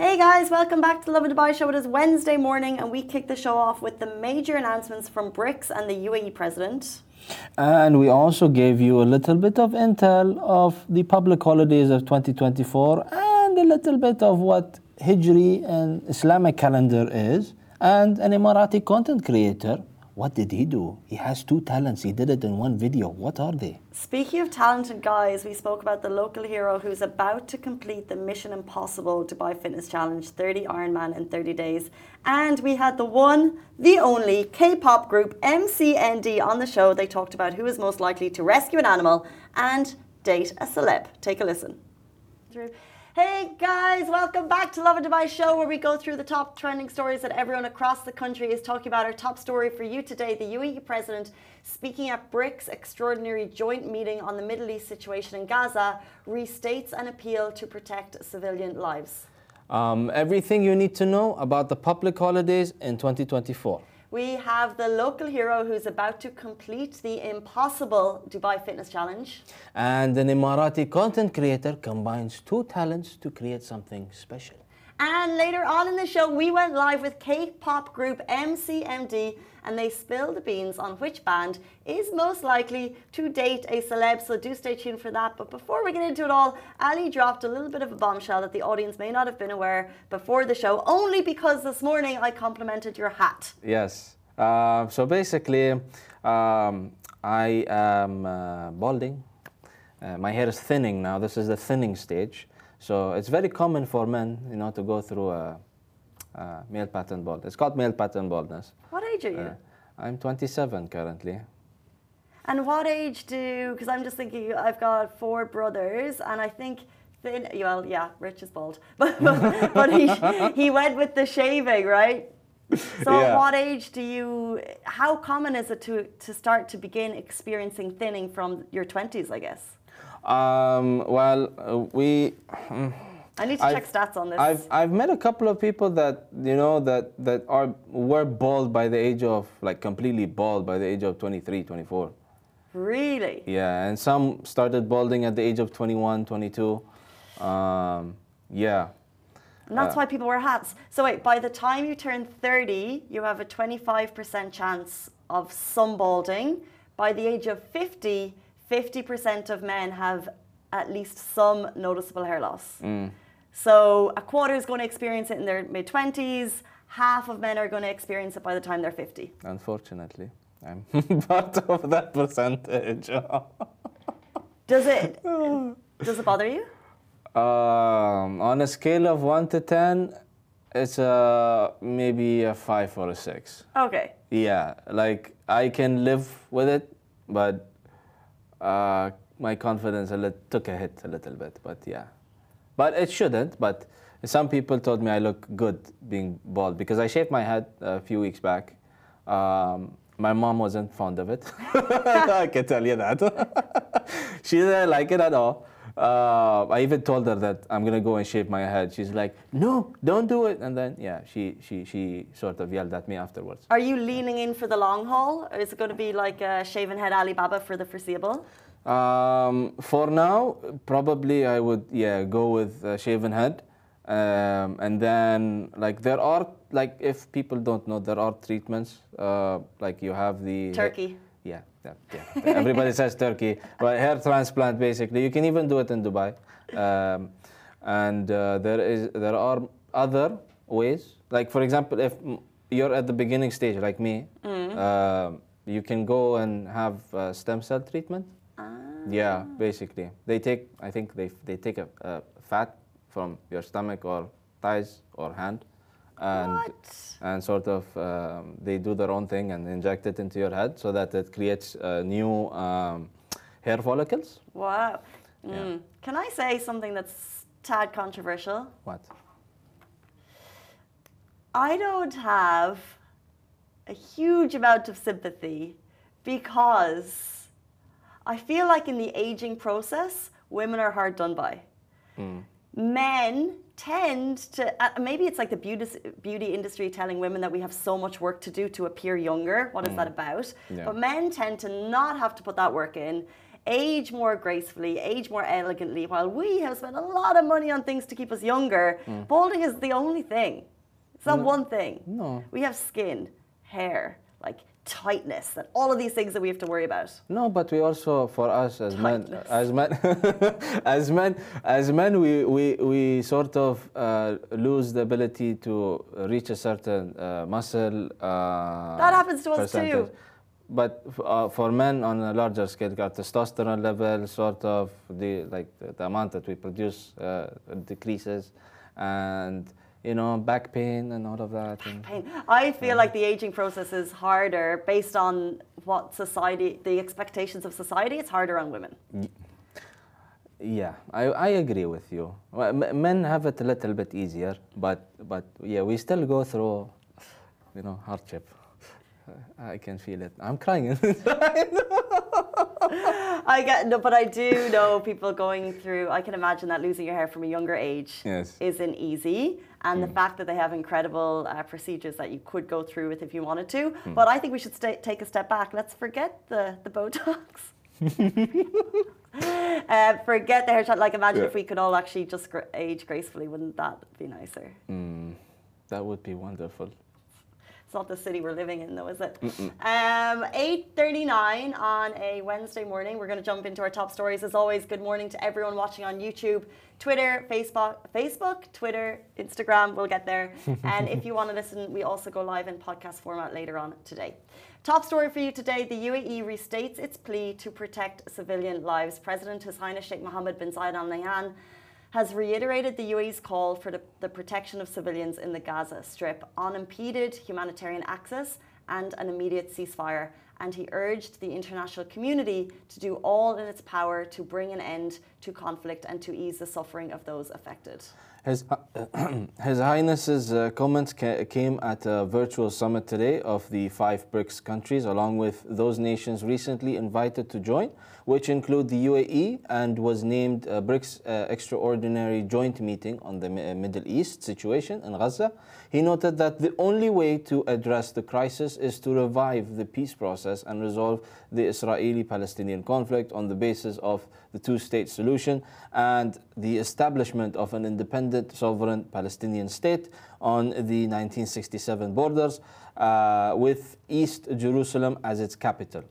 Hey guys, welcome back to the Lovin Dubai show. It is Wednesday morning and we kick the show off with the major announcements from BRICS and the UAE president. And we also gave you a little bit of intel of the public holidays of 2024 and a little bit of what Hijri and Islamic calendar is. And an Emirati content creator what did he do? He has two talents. He did it in one video. What are they? Speaking of talented guys, we spoke about the local hero who's about to complete the Mission Impossible Dubai Fitness Challenge 30 Ironman in 30 days. And we had the one, the only K pop group MCND on the show. They talked about who is most likely to rescue an animal and date a celeb. Take a listen. Hey guys, welcome back to Lovin Dubai show where we go through the top trending stories that everyone across the country is talking about. Our top story for you today, the UAE president speaking at BRICS extraordinary joint meeting on the Middle East situation in Gaza restates an appeal to protect civilian lives. Um, everything you need to know about the public holidays in 2024. We have the local hero who's about to complete the impossible Dubai Fitness Challenge. And an Emirati content creator combines two talents to create something special. And later on in the show, we went live with K-pop group MCND and they spill the beans on which band is most likely to date a celeb. So do stay tuned for that. But before we get into it all, Ali dropped a little bit of a bombshell that the audience may not have been aware before the show, only because this morning I complimented your hat. Yes. Uh, so basically, um, I am uh, balding. Uh, my hair is thinning now. This is the thinning stage. So it's very common for men, you know, to go through a uh, male pattern bald. It's called male pattern baldness. What age are you? Uh, I'm 27 currently. And what age do? Because I'm just thinking, I've got four brothers, and I think thin. Well, yeah, Rich is bald, but but, but he he went with the shaving, right? So, yeah. at what age do you? How common is it to to start to begin experiencing thinning from your 20s? I guess. Um, well, uh, we. I need to I've, check stats on this. I've I've met a couple of people that you know that that are were bald by the age of like completely bald by the age of 23, 24. Really? Yeah, and some started balding at the age of 21, 22. Um, yeah. And that's uh, why people wear hats. So wait, by the time you turn 30, you have a 25% chance of some balding. By the age of 50, 50% of men have at least some noticeable hair loss. Mm. So a quarter is going to experience it in their mid 20s. Half of men are going to experience it by the time they're 50. Unfortunately, I'm part of that percentage. does it does it bother you? Um, on a scale of one to ten, it's a maybe a five or a six. Okay. Yeah, like I can live with it, but uh, my confidence a took a hit a little bit. But yeah. But it shouldn't. But some people told me I look good being bald because I shaved my head a few weeks back. Um, my mom wasn't fond of it. I can tell you that. she didn't like it at all. Uh, I even told her that I'm gonna go and shave my head. She's like, "No, don't do it." And then, yeah, she she she sort of yelled at me afterwards. Are you leaning in for the long haul, or is it to be like a shaven head Alibaba for the foreseeable? Um, for now, probably I would yeah go with uh, shaven head, um, and then like there are like if people don't know there are treatments uh, like you have the turkey. Yeah, yeah, yeah. Everybody says Turkey, but hair transplant basically. You can even do it in Dubai, um, and uh, there is there are other ways. Like for example, if you're at the beginning stage like me, mm. you can go and have stem cell treatment. Yeah, basically, they take. I think they they take a, a fat from your stomach or thighs or hand, and what? and sort of um, they do their own thing and inject it into your head so that it creates uh, new um, hair follicles. Wow. Mm. Yeah. Can I say something that's tad controversial? What? I don't have a huge amount of sympathy because I feel like in the aging process, women are hard done by. Mm. Men tend to uh, maybe it's like the beauty beauty industry telling women that we have so much work to do to appear younger. What is mm. that about? Yeah. But men tend to not have to put that work in. age more gracefully, age more elegantly, while we have spent a lot of money on things to keep us younger. Balding is the only thing. It's not one thing. No. We have skin, hair, like tightness, and all of these things that we have to worry about. No, but we also, for us as men, as men, as men, as men, we we, we sort of uh, lose the ability to reach a certain uh, muscle. Uh, That happens to us percentage. too. But uh, for men on a larger scale, our testosterone level, sort of the like the, the amount that we produce uh, decreases, and you know back pain and all of that. and- Pain. I feel like the aging process is harder based on what society, the expectations of society. It's harder on women. Yeah, I, I agree with you. Men have it a little bit easier, but but yeah, we still go through, you know, hardship. I can feel it. I'm crying. I get no, but I do know people going through. I can imagine that losing your hair from a younger age Yes. isn't easy, and the fact that they have incredible uh, procedures that you could go through with if you wanted to. But I think we should stay, take a step back. Let's forget the the Botox. uh, forget the hair shot. Like imagine Yeah. if we could all actually just gr- age gracefully. Wouldn't that be nicer? Mm, that would be wonderful. It's not the city we're living in, though, is it? Um, 8.39 on a Wednesday morning. We're going to jump into our top stories. As always, good morning to everyone watching on YouTube, Twitter, Facebook, Facebook, Twitter, Instagram. We'll get there. and if you want to listen, we also go live in podcast format later on today. Top story for you today. The UAE restates its plea to protect civilian lives. President His Highness Sheikh Mohammed bin Zayed Al Nahyan has reiterated the UAE's call for the, the protection of civilians in the Gaza Strip, unimpeded humanitarian access, and an immediate ceasefire. And he urged the international community to do all in its power to bring an end to conflict and to ease the suffering of those affected. His, His Highness's uh, comments ca- came at a virtual summit today of the five BRICS countries, along with those nations recently invited to join, which include the UAE and was named a BRICS uh, Extraordinary Joint Meeting on the Mi- uh, Middle East situation in Gaza. He noted that the only way to address the crisis is to revive the peace process and resolve the Israeli Palestinian conflict on the basis of the two state solution and the establishment of an independent sovereign Palestinian state on the 1967 borders uh, with East Jerusalem as its capital.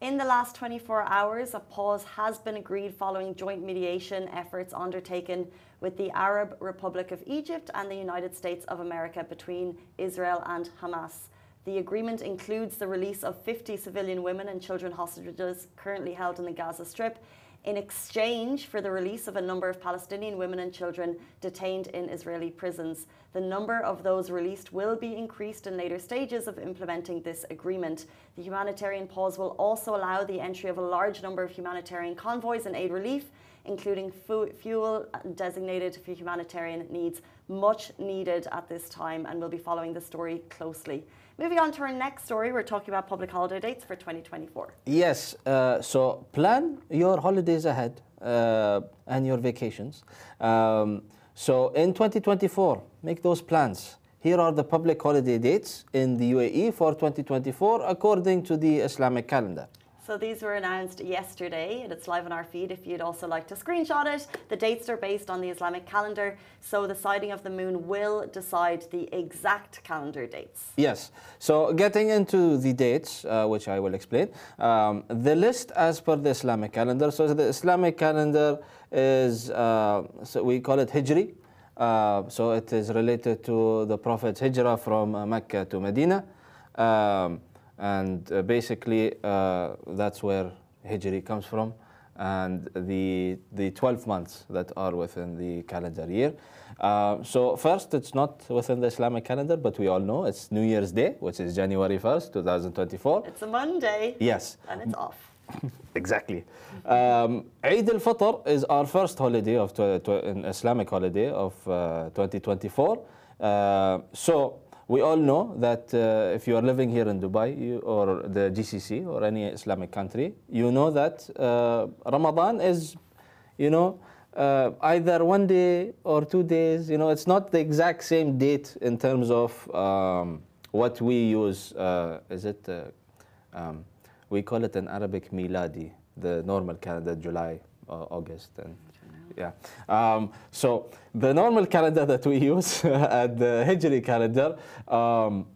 In the last 24 hours, a pause has been agreed following joint mediation efforts undertaken with the Arab Republic of Egypt and the United States of America between Israel and Hamas. The agreement includes the release of 50 civilian women and children hostages currently held in the Gaza Strip in exchange for the release of a number of Palestinian women and children detained in Israeli prisons. The number of those released will be increased in later stages of implementing this agreement. The humanitarian pause will also allow the entry of a large number of humanitarian convoys and aid relief, including fu- fuel designated for humanitarian needs, much needed at this time, and we'll be following the story closely. Moving on to our next story, we're talking about public holiday dates for 2024. Yes, uh, so plan your holidays ahead uh, and your vacations. Um, so in 2024, make those plans. Here are the public holiday dates in the UAE for 2024 according to the Islamic calendar. So these were announced yesterday, and it's live on our feed if you'd also like to screenshot it. The dates are based on the Islamic calendar, so the sighting of the moon will decide the exact calendar dates. Yes. So getting into the dates, uh, which I will explain, um, the list as per the Islamic calendar. So the Islamic calendar is, uh, so we call it Hijri. Uh, so it is related to the Prophet's Hijrah from uh, Mecca to Medina. Um, and uh, basically, uh, that's where Hijri comes from. And the, the 12 months that are within the calendar year. Uh, so, first, it's not within the Islamic calendar, but we all know it's New Year's Day, which is January 1st, 2024. It's a Monday, Yes, and it's off. exactly. Um, Eid al-Fitr is our first holiday of an Islamic holiday of uh, 2024. Uh, so we all know that uh, if you are living here in Dubai you, or the GCC or any Islamic country, you know that uh, Ramadan is, you know, uh, either one day or two days. You know, it's not the exact same date in terms of um, what we use. Uh, is it? Uh, um, we call it an Arabic miladi. the normal calendar, July, uh, August, and yeah. Um, so the normal calendar that we use at the Hijri calendar um,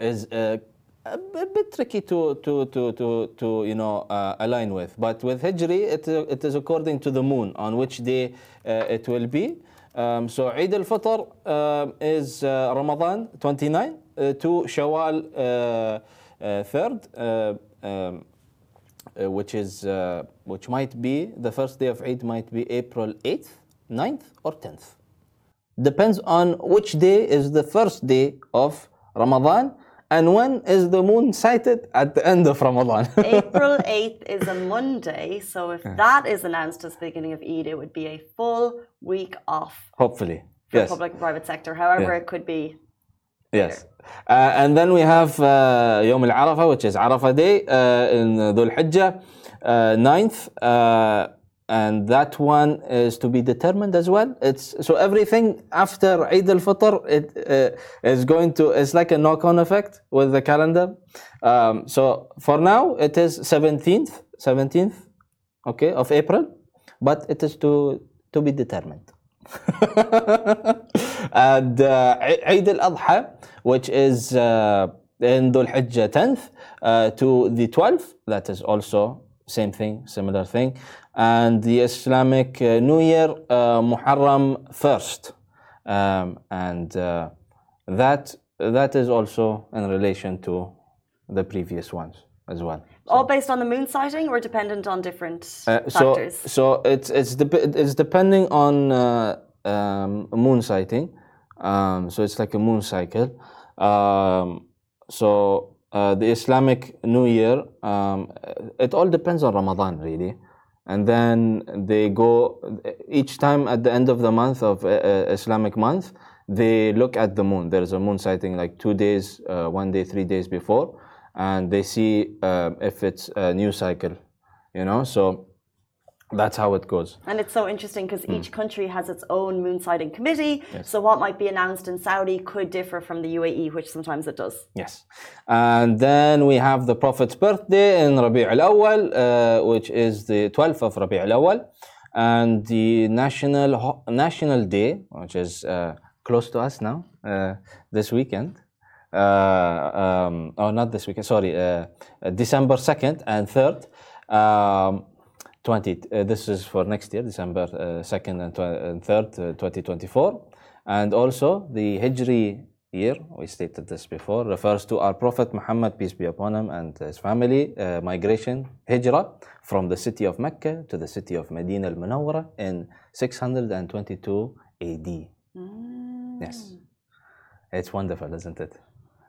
is uh, a bit tricky to, to, to, to, to you know, uh, align with. But with Hijri, it, it is according to the moon on which day uh, it will be. Um, so Eid al-Fitr uh, is uh, Ramadan 29 uh, to Shawwal 3rd. Um, uh, which is uh, which might be the first day of Eid might be April 8th, 9th, or 10th. Depends on which day is the first day of Ramadan and when is the moon sighted at the end of Ramadan. April 8th is a Monday, so if that is announced as the beginning of Eid, it would be a full week off. Hopefully. For yes. public and private sector. However, Yeah. it could be Yes. Uh, and then we have uh, Yom al Arafah, which is Arafah Day uh, in Dhul Hijjah, uh, 9th. Uh, and that one is to be determined as well. It's so everything after Eid al Fitr it uh, is going to it's like a knock-on effect with the calendar. Um, so for now it is 17th, 17th, okay, of April, but it is to to be determined. and uh, Eid al-Adha, which is uh, in Dhul Hijjah 10th uh, to the 12th, that is also same thing, similar thing. And the Islamic uh, New Year, uh, Muharram 1st. Um, and uh, that that is also in relation to the previous ones as well. All based on the moon sighting or dependent on different Uh, so, factors. so it's it's dep- it's depending on uh, um, moon sighting. Um, so it's like a moon cycle. Um, so uh, the Islamic New Year, um, it all depends on Ramadan really, and then they go each time at the end of the month of uh, uh, Islamic month. They look at the moon. There's a moon sighting like two days, uh, one day, three days before, and they see uh, if it's a new cycle. You know, so that's how it goes. And it's so interesting because Hmm. each country has its own moon sighting committee. So what might be announced in Saudi could differ from the UAE, which sometimes it does. Yes. And then we have the Prophet's birthday in Rabi' al Awal, uh, which is the 12th of Rabi' al Awal, and the national ho- national day, which is uh, close to us now, uh, this weekend. Uh, um, oh, not this weekend, sorry, uh, uh, December 2nd and 3rd. Um, 20, uh, this is for next year, December uh, 2nd and, and 3rd, uh, 2024. And also the Hijri year, we stated this before, refers to our Prophet Muhammad, peace be upon him, and his family, uh, migration, Hijrah, from the city of Mecca to the city of Medina al-Munawwara in 622 AD. Yes. It's wonderful, isn't it?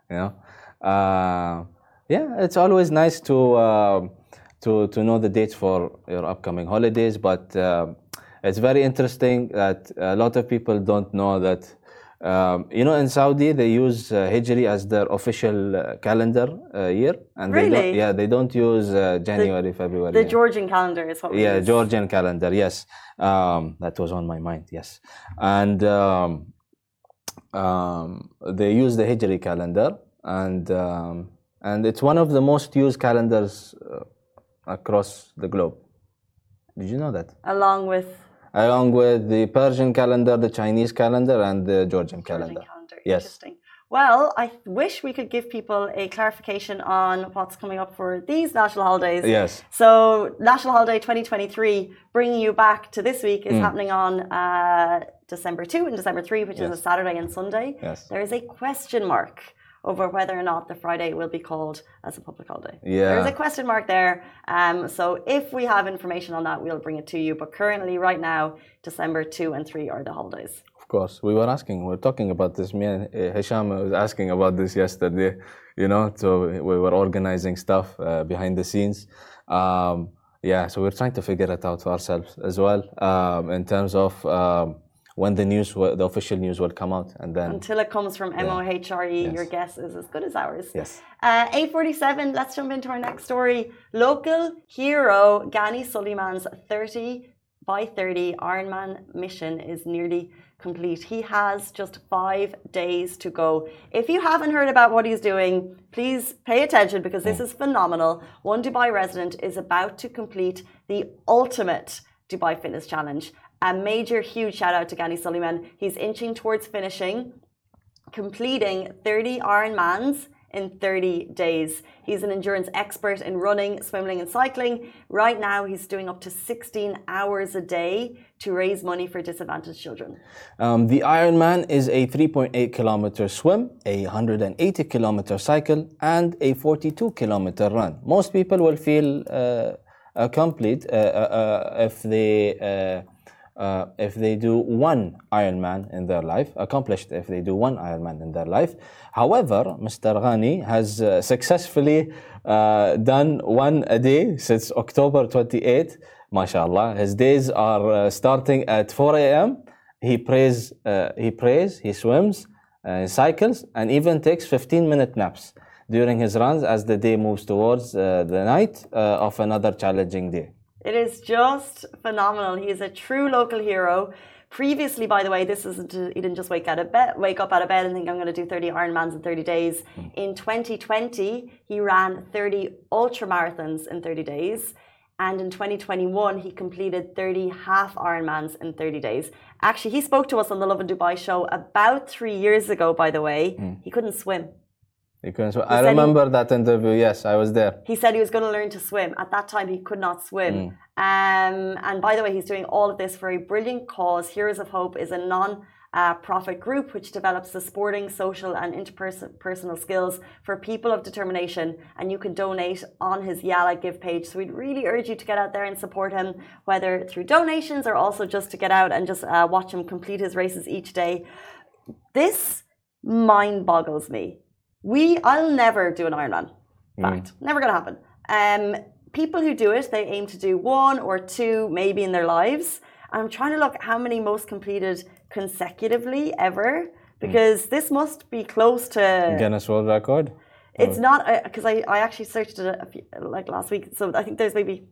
You know, uh, yeah, it's always nice to uh, to to know the dates for your upcoming holidays. But uh, it's very interesting that a lot of people don't know that. Um, you know, in Saudi they use uh, Hijri as their official uh, calendar uh, year, and they don't, yeah, they don't use uh, January, February. The. Georgian calendar is what we Yeah, use. Georgian calendar. Yes, um, that was on my mind. Yes, and um, um, they use the Hijri calendar, and um, and it's one of the most used calendars uh, across the globe. Did you know that? Along with Along with the Persian calendar, the Chinese calendar, and the Georgian Georgian calendar. calendar. Yes. Interesting. Well, I wish we could give people a clarification on what's coming up for these national holidays. Yes. So, National Holiday 2023, bringing you back to this week, is Mm. happening on uh, December 2 and December 3, which is a Saturday and Sunday. Yes. There is a question mark over whether or not the Friday will be called as a public holiday. Yeah. There's a question mark there. Um, so, if we have information on that, we'll bring it to you. But currently, right now, December 2 and 3 are the holidays. Course, we were asking, we were talking about this. Me and Hisham was asking about this yesterday, you know, so we were organizing stuff uh, behind the scenes. Um, yeah, so we're trying to figure it out for ourselves as well um, in terms of um, when the news, the official news will come out. And then, Until it comes from MOHRE, E, your guess is as good as ours. yes. Uh, 847, let's jump into our next story. Local hero Gani Suleiman's 30 by 30 Ironman mission is nearly complete. He has just five days to go. If you haven't heard about what he's doing, please pay attention because this mm. is phenomenal. One Dubai resident is about to complete the ultimate Dubai Fitness Challenge. A major, huge shout out to Gani Suleiman. He's inching towards finishing, completing 30 Ironmans in 30 days. He's an endurance expert in running, swimming, and cycling. Right now, he's doing up to 16 hours a day to raise money for disadvantaged children. Um, the Ironman is a 3.8 kilometer swim, a 180 kilometer cycle, and a 42 kilometer run. Most people will feel uh, complete uh, uh, uh, if they uh, if they do one Ironman in their life, accomplished if they do one Ironman in their life. However, Mr. Ghani has uh, successfully uh, done one a day since October 28. MashaAllah. His days are uh, starting at 4 a.m. He prays, uh, he prays, he swims, uh, cycles, and even takes 15 minute naps during his runs as the day moves towards the night of another challenging day. It is just phenomenal. He is a true local hero. Previously, by the way, this isn't he didn't just wake out of bed, wake up out of bed and think I'm going to do 30 Ironmans in 30 days. In 2020, he ran 30 ultra marathons in 30 days. And in 2021, he completed 30 half Ironmans in 30 days. Actually, he spoke to us on the Lovin Dubai show about three years ago, by the way. Mm. He couldn't swim. Because I remember he, that interview. Yes, I was there. He said he was going to learn to swim. At that time, he could not swim. Mm. Um, and by the way, he's doing all of this for a brilliant cause. Heroes of Hope is a non uh, profit group which develops the sporting, social, and interpersonal skills for people of determination. And you can donate on his Yalla Give page. So we'd really urge you to get out there and support him, whether through donations or also just to get out and just uh, watch him complete his races each day. This mind boggles me we, I'll never do an Ironman. Mm. Fact, mm. never gonna happen. Um, people who do it, they aim to do one or two, maybe in their lives. I'm trying to look how many most completed consecutively ever, mm. because mm. this must be close to Guinness World Record. It's oh. not because uh, I, I actually searched it few, like last week, so I think there's maybe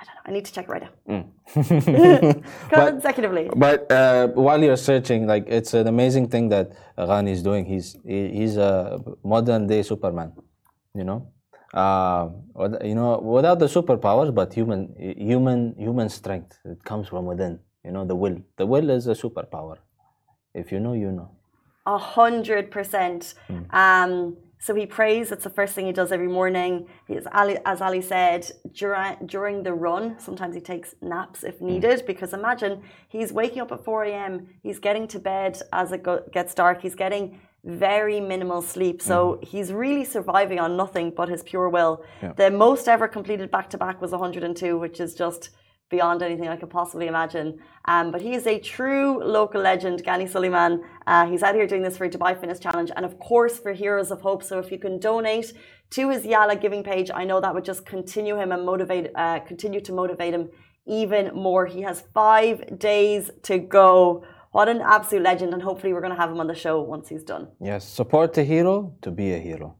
I don't know. I need to check it right now. Mm. consecutively. But, uh, while you're searching, like it's an amazing thing that Ghani is doing. He's he, he's a modern day Superman. You know, uh, you know, without the superpowers, but human human human strength. It comes from within. You know, the will. The will is a superpower. If you know, you know. A hundred percent. Mm. So he prays. It's the first thing he does every morning. As Ali, as Ali said, during, during the run, sometimes he takes naps if needed. Because imagine he's waking up at 4 a.m., he's getting to bed as it go, gets dark, he's getting very minimal sleep. So mm. he's really surviving on nothing but his pure will. Yeah. The most ever completed back to back was 102, which is just beyond anything I could possibly imagine. Um, but he is a true local legend, Gani Suleiman. Uh, he's out here doing this for Dubai Fitness Challenge and, of course, for Heroes of Hope. So if you can donate to his Yalla giving page, I know that would just continue him and motivate, uh, continue to motivate him even more. He has five days to go. What an absolute legend, and hopefully, we're going to have him on the show once he's done. Yes, support the hero to be a hero.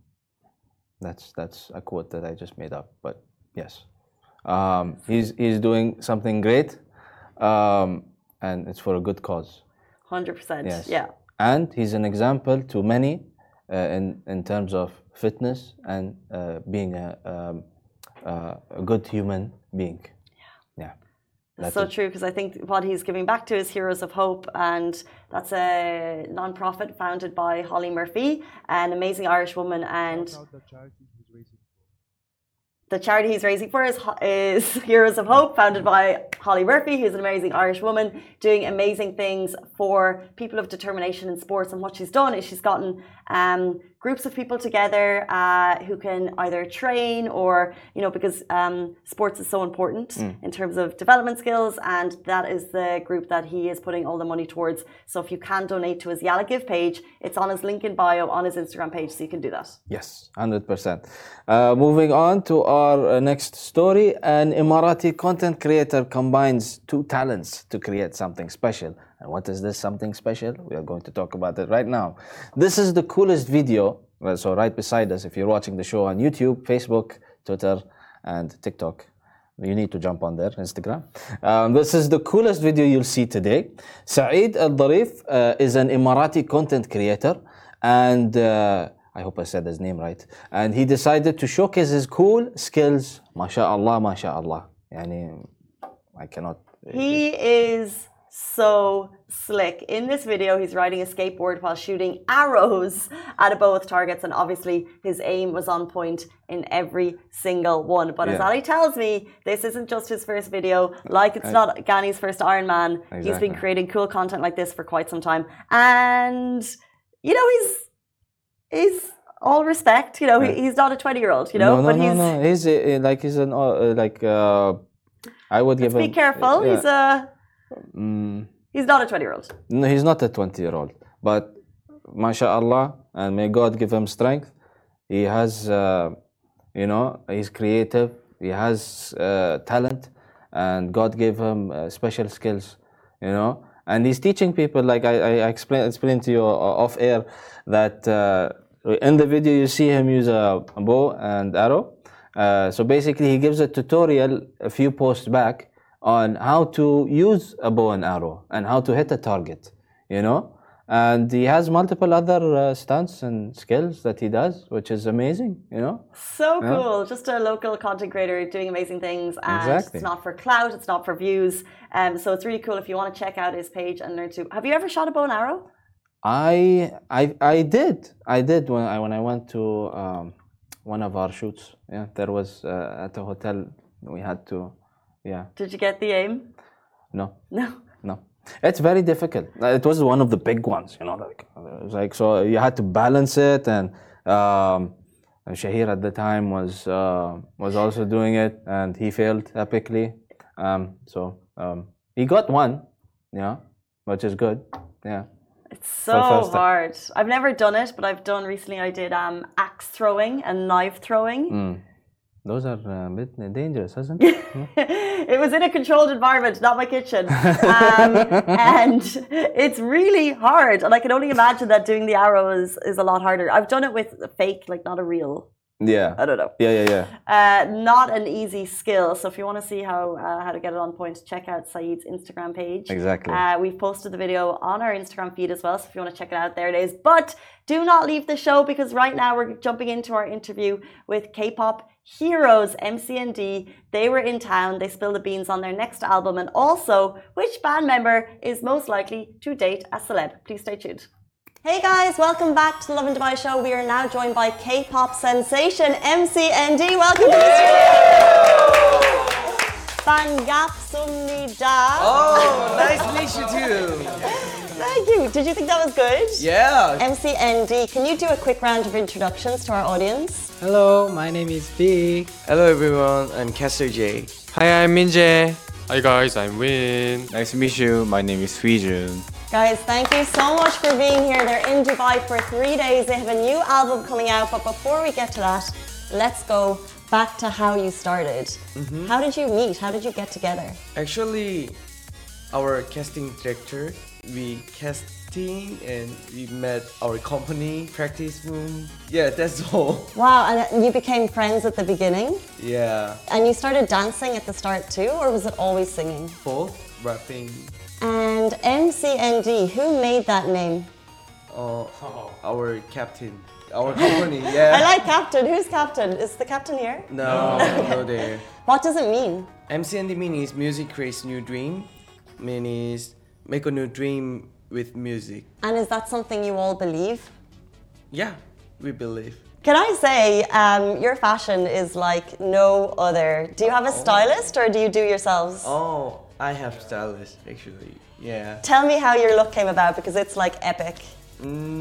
That's that's a quote that I just made up, but yes. Um, he's, he's doing something great, um, and it's for a good cause. 100%. Yes. Yeah. And he's an example to many uh, in, in terms of fitness and uh, being a, um, uh, a good human being. Yeah. Yeah. That's so it. true because I think what he's giving back to is Heroes of Hope, and that's a non-profit founded by Holly Murphy, an amazing Irish woman, and the charity he's raising for is, is Heroes of Hope, founded by Holly Murphy, who's an amazing Irish woman doing amazing things for people of determination in sports. And what she's done is she's gotten um, groups of people together uh, who can either train or, you know, because um, sports is so important mm. in terms of development skills. And that is the group that he is putting all the money towards. So if you can donate to his Yalla Give page, it's on his link in bio on his Instagram page. So you can do that. Yes, 100%. Uh, moving on to our uh, next story. An Emirati content creator combines two talents to create something special and what is this something special? We are going to talk about it right now. This is the coolest video. So right beside us, if you're watching the show on YouTube, Facebook, Twitter, and TikTok. You need to jump on there, Instagram. Um, this is the coolest video you'll see today. Saeed Al Darif uh, is an Emirati content creator, and uh, I hope I said his name right. And he decided to showcase his cool skills. MashaAllah, MashaAllah. Yani, I cannot. He is so slick. In this video, he's riding a skateboard while shooting arrows at a bow with targets, and obviously his aim was on point in every single one. But as Ali tells me, this isn't just his first video. Like it's not Gani's first Iron Man. He's been creating cool content like this for quite some time, and you know he's he's all respect. You know he, he's not a twenty-year-old. You know, no, no, but no, he's. no. He's uh, like he's an uh, like. Uh, I would give Be him. careful. yeah. He's a. Mm, He's not a twenty-year-old. No, he's not a 20 year old, but mashallah, and may God give him strength. He has, uh, you know, he's creative, he has uh, talent, and God gave him uh, special skills, you know. And he's teaching people, like I, I explained, explained to you uh, off air, that uh, in the video you see him use a, a bow and arrow. Uh, so basically, he gives a tutorial a few posts back on how to use a bow and arrow and how to hit a target, you know. And he has multiple other uh, stunts and skills that he does, which is amazing, you know. So cool. Just a local content creator doing amazing things. And Exactly. it's not for clout, it's not for views. Um, so it's really cool if you want to check out his page and learn to. Have you ever shot a bow and arrow? I I I did I did when I when I went to um, one of our shoots. Yeah, there was uh, at a hotel we had to. Yeah, Did you get the aim? no, No. no. It's very difficult. Uh, It was one of the big ones, you know. Like it was like so you had to balance it, and um, Shahir at the time was uh, was also doing it, and he failed epically. Um, so um, he got one, yeah, which is good. Yeah. It's so the first time. hard. I've never done it, but I've done recently. I did um, axe throwing and knife throwing. Mm. Those are uh, a bit dangerous, isn't it? it was in a controlled environment, not my kitchen. Um, and it's really hard. And I can only imagine that doing the arrow is, is a lot harder. I've done it with a fake, like not a real. yeah. I don't know. Yeah, yeah, yeah. Uh, not an easy skill. So if you want to see how uh, how to get it on point, check out Saeed's Instagram page. Exactly. Uh, we've posted the video on our Instagram feed as well. So if you want to check it out, there it is. But do not leave the show because right now we're jumping into our interview with K-pop heroes MCND. They were in town. They spilled the beans on their next album, and also which band member is most likely to date a celeb. Please stay tuned. Hey guys, welcome back to the Lovin Dubai show. We are now joined by K-pop sensation MCND. Welcome to the studio. Bangapsumnida. Oh, nice to meet you too. Thank you. Did you think that was good? Yeah. MCND, can you do a quick round of introductions to our audience? Hello, my name is Big. Hello everyone, I'm Castle J. Hi, I'm Minjae. Hi guys, I'm Win. Nice to meet you. My name is Sweejun. Guys, thank you so much for being here. They're in Dubai for three days. They have a new album coming out, but before we get to that, let's go back to how you started. Mm-hmm. How did you meet? How did you get together? Actually, our casting director, we casting and we met our company practice room. Yeah, that's all. Wow, and you became friends at the beginning? Yeah, And you started dancing at the start too, or was it always singing? both rapping. And MCND, who made that name? Uh, our captain, our company. Yeah. I like Captain. Who's Captain? Is the Captain here? No, no there. What does it mean? MCND means music creates new dream. Means make a new dream with music. And is that something you all believe? Yeah, we believe. Can I say, um, your fashion is like no other. Do you have a stylist or do you do yourselves? Oh, I have stylist actually. Yeah. Tell me how your look came about because it's like epic.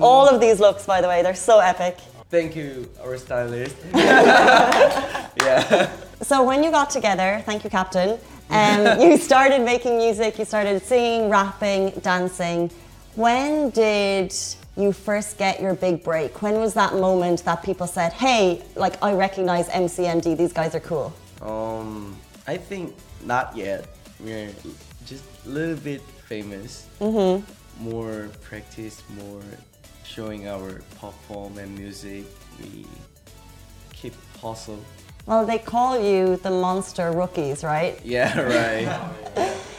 All of these looks, by the way, they're so epic. Thank you, our stylist. yeah. So when you got together, thank you, Captain, um, you started making music, you started singing, rapping, dancing. When did you first get your big break? When was that moment that people said, hey, like I recognize MCND, these guys are cool? Um, I think not yet. We're just a little bit famous. Mm-hmm. More practice, more showing our perform and music. We keep hustle. Well, they call you the monster rookies, right? Yeah, right.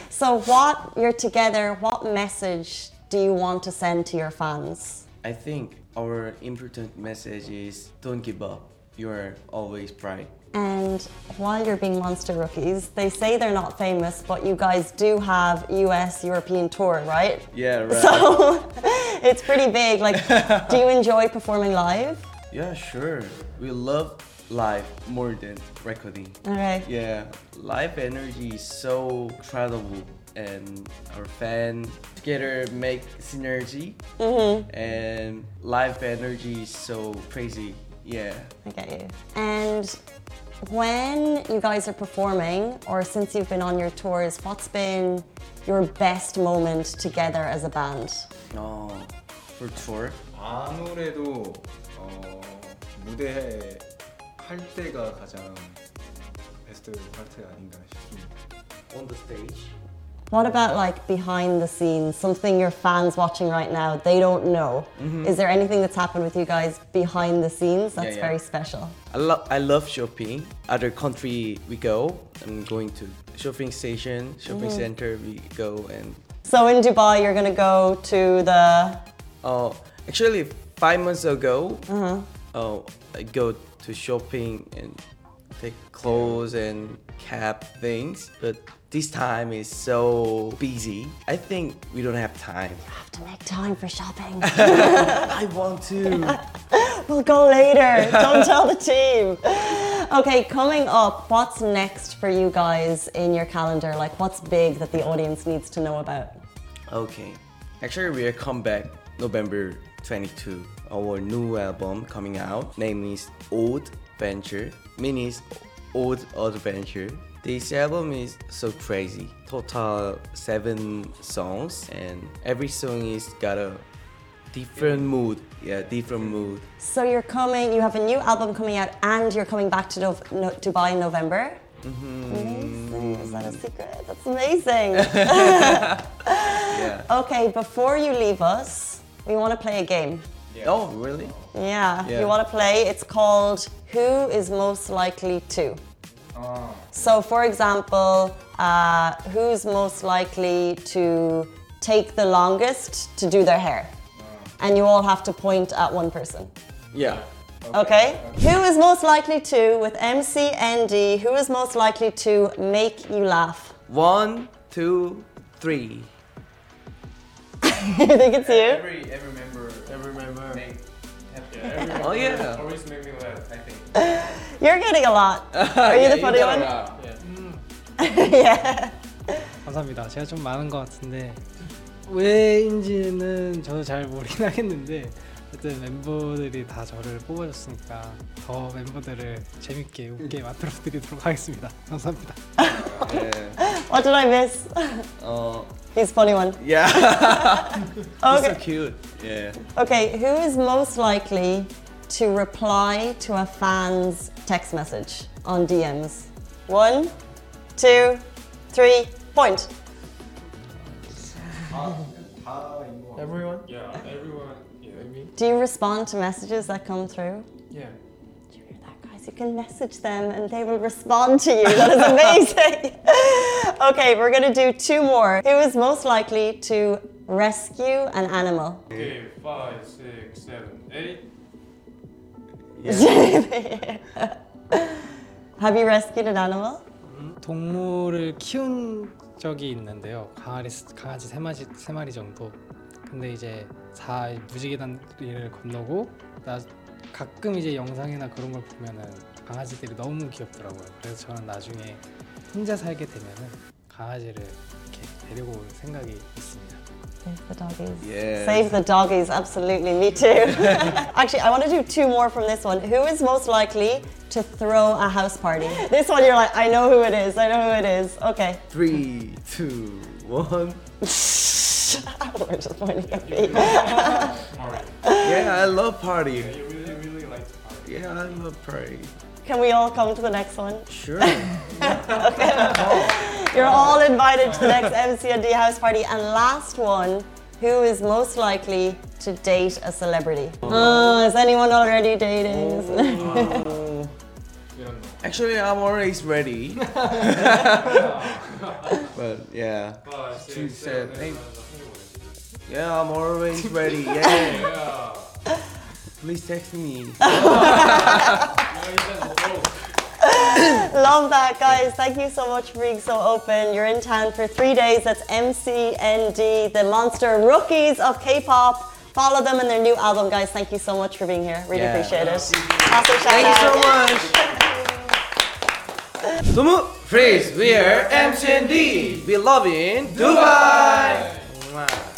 So, what you're together, what message do you want to send to your fans? I think our important message is don't give up. You are always bright. And while you're being monster rookies, they say they're not famous, but you guys do have US European tour, right? Yeah, right. So it's pretty big. Like, do you enjoy performing live? yeah, sure. We love live more than recording. Okay. Yeah, live energy is so incredible, and our fan together make synergy, and live energy is so crazy. Yeah. I get you. And when you guys are performing, or since you've been on your tours, what's been your best moment together as a band? Oh, for tour. 아무래도 어, 무대 할 때가 가장 베스트 파트 아닌가 싶습니다. On the stage. What about like behind the scenes, something your fans watching right now they don't know? Is there anything that's happened with you guys behind the scenes that's yeah. very special? I love I love shopping. Other country we go. I'm going to shopping station, shopping center. We go and So in Dubai, you're gonna go to the oh, actually five months ago, oh, I go to shopping and take clothes and cap things, but this time is so busy. I think we don't have time. have to make time for shopping. I want to. we'll go later. Don't tell the team. Okay, coming up, what's next for you guys in your calendar? Like, what's big that the audience needs to know about? Okay. Actually, we are come back November 22. Our new album coming out. Name is Old Venture. Means Old Adventure. This album is so crazy. Total seven songs, and every song is got a different mood. Yeah, different mood. So you're coming. You have a new album coming out, and you're coming back to no- Dubai in November. Mm-hmm. Amazing. Is that a secret? That's amazing. Yeah. okay, before you leave us, we want to play a game. Oh, really? Yeah, Yeah. you want to play? It's called Who is Most Likely to? Oh. So, for example, uh, who's most likely to take the longest to do their hair? And you all have to point at one person. Yeah. Okay? Who is most likely to, with MCND, who is most likely to make you laugh? One, two, three. I think it's you. Every every member every member. make yeah, every member Oh, yeah. always make me laugh. I think. You're getting a lot. Are you the funny one? Yeah. yeah. 감사합니다. 제가 좀 많은 것 같은데 왜인지는 저도 잘 모르긴 하겠는데 어쨌든 멤버들이 다 저를 뽑아줬으니까 더 멤버들을 재밌게 웃게 만들어 드리도록 하겠습니다. 감사합니다. Yeah. What did I miss? Uh, He's funny one. yeah. He's so Okay. cute. Yeah. Okay, who is most likely to reply to a fan's text message on DMs? One, two, three, point. Everyone. Yeah. Do you respond to messages that come through? Yeah. Do you hear that, guys? You can message them and they will respond to you. That is amazing. okay, we're gonna do two more. Who is most likely to rescue an animal? Okay. Five, six, seven, eight. Have you rescued an animal? 동물을 키운 적이 있는데요. 강아지 강아지 세 마리 세 마리 정도. 근데 이제 다 무지개다리를 건너고 나 가끔 이제 영상이나 그런 걸 보면은 강아지들이 너무 귀엽더라고요. 그래서 저는 나중에 혼자 살게 되면은 강아지를 이렇게 데리고 올 생각이 있습니다. Save the doggies. Yes. Save the doggies, absolutely, me too. Actually, I want to do two more from this one. Who is most likely to throw a house party? This one, you're like, I know who it is, I know who it is. Okay. Three, two, one. We're just pointing at me. Yeah, I love party. You really, really like to party. Yeah, I love party. Can we all come to the next one? Sure. okay. You're all invited to the next MCND house party. And last one, who is most likely to date a celebrity? Oh, oh is anyone already dating? Oh. We. Actually, I'm always ready. but yeah, she said, uh, hey, yeah, I'm always ready. Yeah. Please text me. Love that, guys. Thank you so much for being so open. You're in town for three days. That's MCND, the monster rookies of K-pop. Follow them and their new album, guys. Thank you so much for being here. Really Yeah. appreciate it. Awesome shout Thank you so out. much. Tumu, please, we are MCND. We love in Dubai. Mwah.